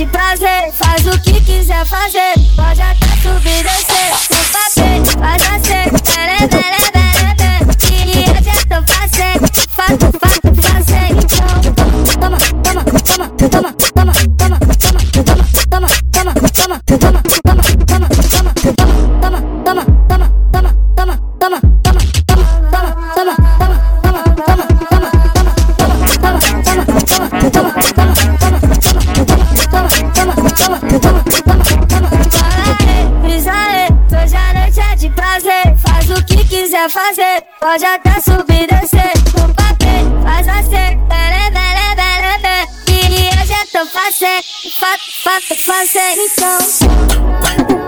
de prazer. Faz o que quiser fazer, pode até subir quiser fazer, pode até subir e descer. Com papel, faz nascer, bele, bele, bele, bele. E hoje eu tô fazendo, fa, fa, fazendo então.